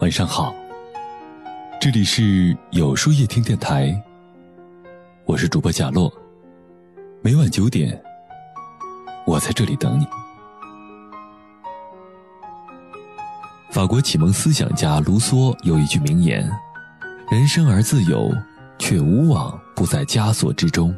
晚上好，这里是有书夜听电台，我是主播贾洛。每晚九点，我在这里等你。法国启蒙思想家卢梭有一句名言：“人生而自由，却无往不在枷锁之中。”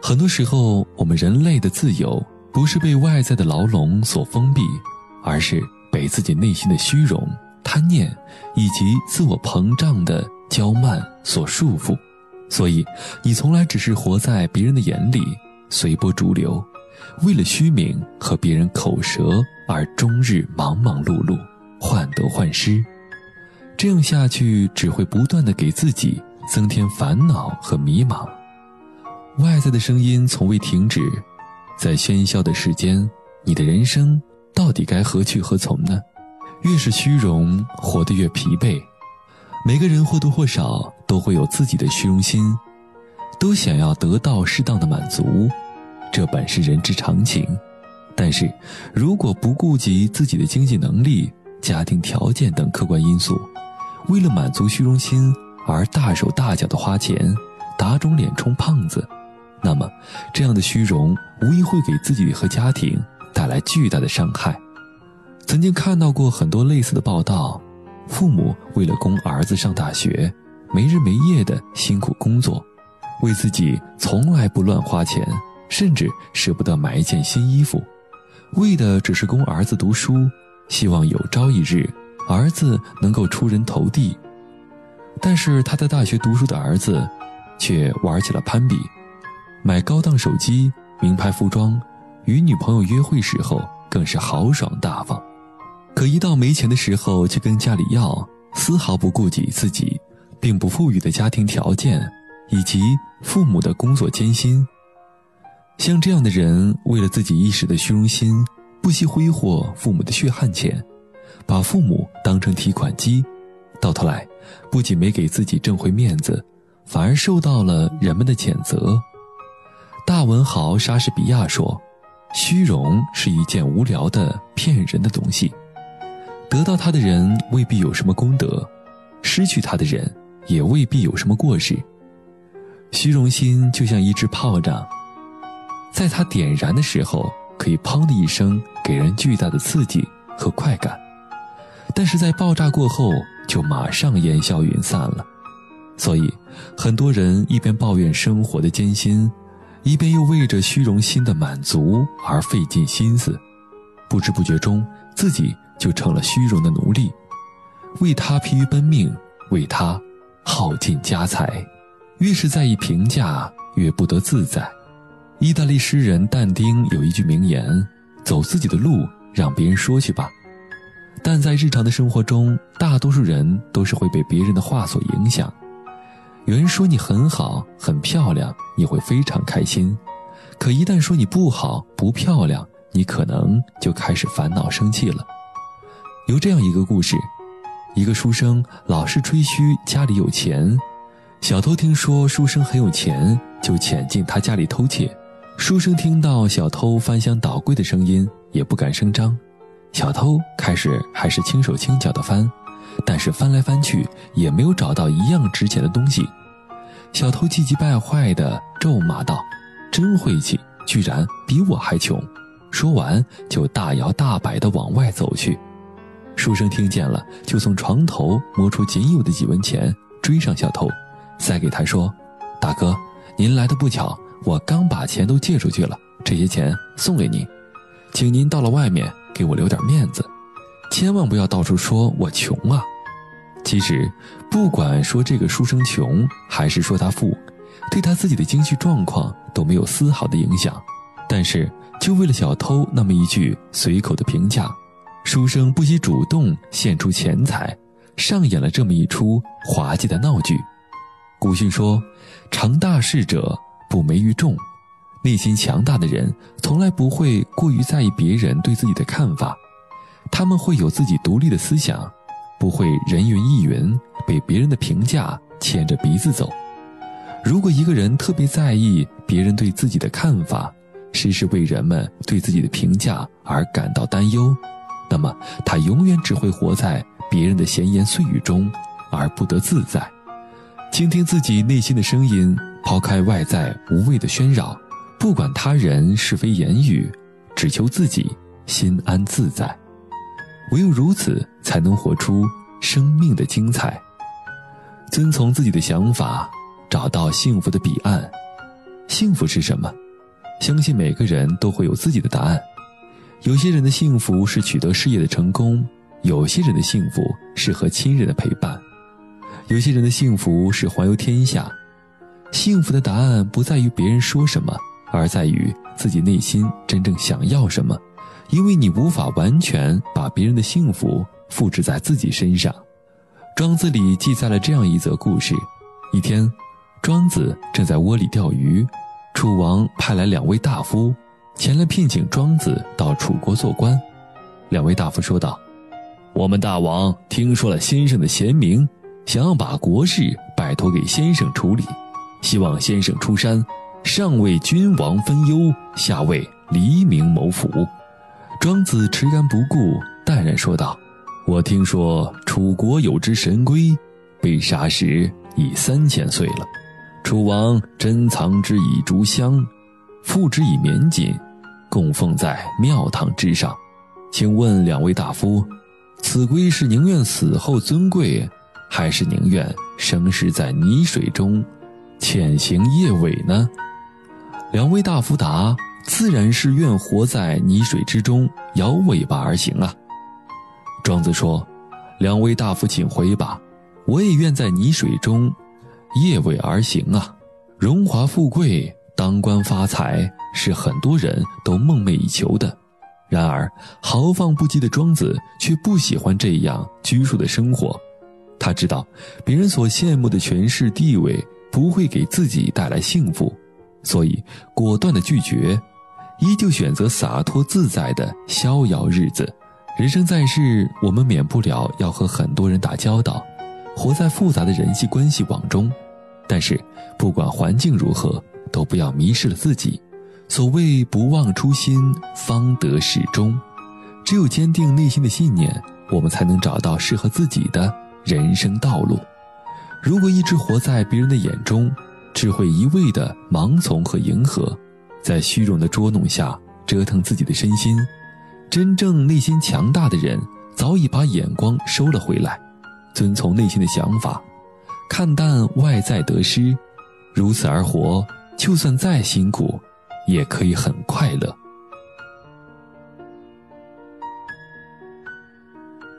很多时候，我们人类的自由不是被外在的牢笼所封闭，而是被自己内心的虚荣。贪念以及自我膨胀的骄慢所束缚，所以你从来只是活在别人的眼里，随波逐流，为了虚名和别人口舌而终日忙忙碌碌，患得患失。这样下去只会不断的给自己增添烦恼和迷茫。外在的声音从未停止，在喧嚣的世间，你的人生到底该何去何从呢？越是虚荣，活得越疲惫。每个人或多或少都会有自己的虚荣心，都想要得到适当的满足，这本是人之常情。但是，如果不顾及自己的经济能力、家庭条件等客观因素，为了满足虚荣心而大手大脚的花钱、打肿脸充胖子，那么这样的虚荣无疑会给自己和家庭带来巨大的伤害。曾经看到过很多类似的报道，父母为了供儿子上大学，没日没夜的辛苦工作，为自己从来不乱花钱，甚至舍不得买一件新衣服，为的只是供儿子读书，希望有朝一日儿子能够出人头地。但是他在大学读书的儿子，却玩起了攀比，买高档手机、名牌服装，与女朋友约会时候更是豪爽大方。可一到没钱的时候，就跟家里要，丝毫不顾及自己并不富裕的家庭条件，以及父母的工作艰辛。像这样的人，为了自己一时的虚荣心，不惜挥霍父母的血汗钱，把父母当成提款机，到头来，不仅没给自己挣回面子，反而受到了人们的谴责。大文豪莎士比亚说：“虚荣是一件无聊的骗人的东西。”得到它的人未必有什么功德，失去它的人也未必有什么过失。虚荣心就像一只炮仗，在它点燃的时候，可以“砰”的一声，给人巨大的刺激和快感；但是在爆炸过后，就马上烟消云散了。所以，很多人一边抱怨生活的艰辛，一边又为着虚荣心的满足而费尽心思，不知不觉中自己。就成了虚荣的奴隶，为他疲于奔命，为他耗尽家财。越是在意评价，越不得自在。意大利诗人但丁有一句名言：“走自己的路，让别人说去吧。”但在日常的生活中，大多数人都是会被别人的话所影响。有人说你很好、很漂亮，你会非常开心；可一旦说你不好、不漂亮，你可能就开始烦恼、生气了。有这样一个故事，一个书生老是吹嘘家里有钱，小偷听说书生很有钱，就潜进他家里偷窃。书生听到小偷翻箱倒柜的声音，也不敢声张。小偷开始还是轻手轻脚的翻，但是翻来翻去也没有找到一样值钱的东西。小偷气急败坏地咒骂道：“真晦气，居然比我还穷！”说完就大摇大摆地往外走去。书生听见了，就从床头摸出仅有的几文钱，追上小偷，塞给他说：“大哥，您来的不巧，我刚把钱都借出去了，这些钱送给您，请您到了外面给我留点面子，千万不要到处说我穷啊。”其实，不管说这个书生穷，还是说他富，对他自己的经济状况都没有丝毫的影响，但是就为了小偷那么一句随口的评价。书生不惜主动献出钱财，上演了这么一出滑稽的闹剧。古训说：“成大事者不媒于众。”内心强大的人从来不会过于在意别人对自己的看法，他们会有自己独立的思想，不会人云亦云，被别人的评价牵着鼻子走。如果一个人特别在意别人对自己的看法，时时为人们对自己的评价而感到担忧。那么，他永远只会活在别人的闲言碎语中而不得自在，倾听自己内心的声音，抛开外在无谓的喧扰，不管他人是非言语，只求自己心安自在。唯有如此，才能活出生命的精彩。遵从自己的想法，找到幸福的彼岸。幸福是什么？相信每个人都会有自己的答案。有些人的幸福是取得事业的成功，有些人的幸福是和亲人的陪伴，有些人的幸福是环游天下。幸福的答案不在于别人说什么，而在于自己内心真正想要什么。因为你无法完全把别人的幸福复制在自己身上。庄子里记载了这样一则故事：一天，庄子正在窝里钓鱼，楚王派来两位大夫，前来聘请庄子到楚国做官。两位大夫说道：“我们大王听说了先生的贤明，想要把国事拜托给先生处理，希望先生出山，上为君王分忧，下为黎民谋福。”庄子持竿不顾，淡然说道：“我听说楚国有只神龟，被杀时已三千岁了。楚王珍藏之以竹香，附之以绵锦，供奉在庙堂之上。请问两位大夫，此龟是宁愿死后尊贵，还是宁愿生尸在泥水中，潜行夜尾呢？”两位大夫答。自然是愿活在泥水之中，摇尾巴而行啊。庄子说：“两位大夫，请回吧，我也愿在泥水中，夜尾而行啊。荣华富贵、当官发财是很多人都梦寐以求的，然而豪放不羁的庄子却不喜欢这样拘束的生活。他知道，别人所羡慕的权势地位不会给自己带来幸福，所以果断的拒绝。”依旧选择洒脱自在的逍遥日子。人生在世，我们免不了要和很多人打交道，活在复杂的人际关系网中。但是，不管环境如何，都不要迷失了自己。所谓不忘初心，方得始终。只有坚定内心的信念，我们才能找到适合自己的人生道路。如果一直活在别人的眼中，只会一味的盲从和迎合。在虚荣的捉弄下折腾自己的身心，真正内心强大的人早已把眼光收了回来，遵从内心的想法，看淡外在得失，如此而活，就算再辛苦，也可以很快乐。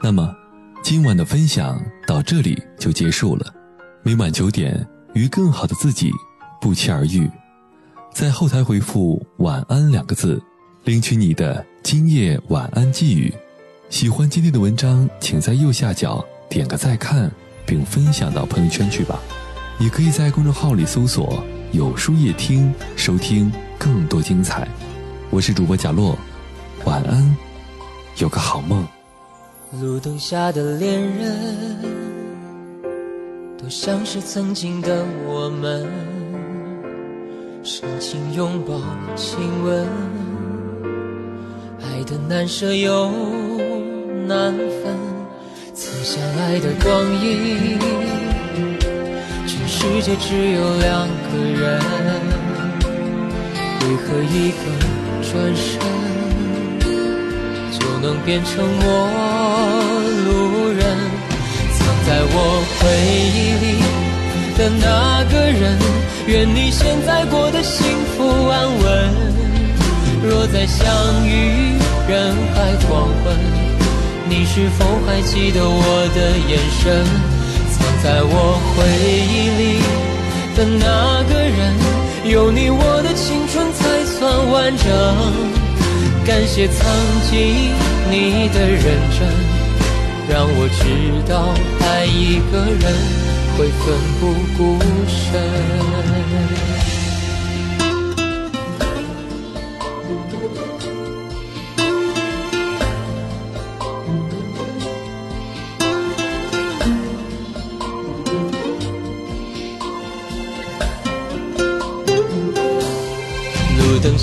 那么，今晚的分享到这里就结束了。每晚九点，与更好的自己不期而遇。在后台回复“晚安”两个字，领取你的今夜晚安寄语。喜欢今天的文章，请在右下角点个再看，并分享到朋友圈去吧。也可以在公众号里搜索“有书夜听”，收听更多精彩。我是主播贾洛，晚安，有个好梦。路灯下的恋人，多像是曾经的我们。深情拥抱，亲吻，爱的难舍又难分。曾相爱的光阴，世界只有两个人，为何一个转身就能变成陌路人？藏在我回忆里的那个人。愿你现在过得幸福安稳。若再相遇人海黄昏，你是否还记得我的眼神？藏在我回忆里的那个人，有你我的青春才算完整。感谢曾经你的认真，让我知道爱一个人。会奋不顾身。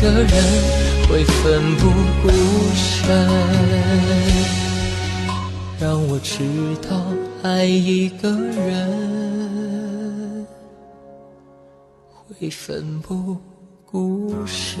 个人会奋不顾身，让我知道爱一个人会奋不顾身。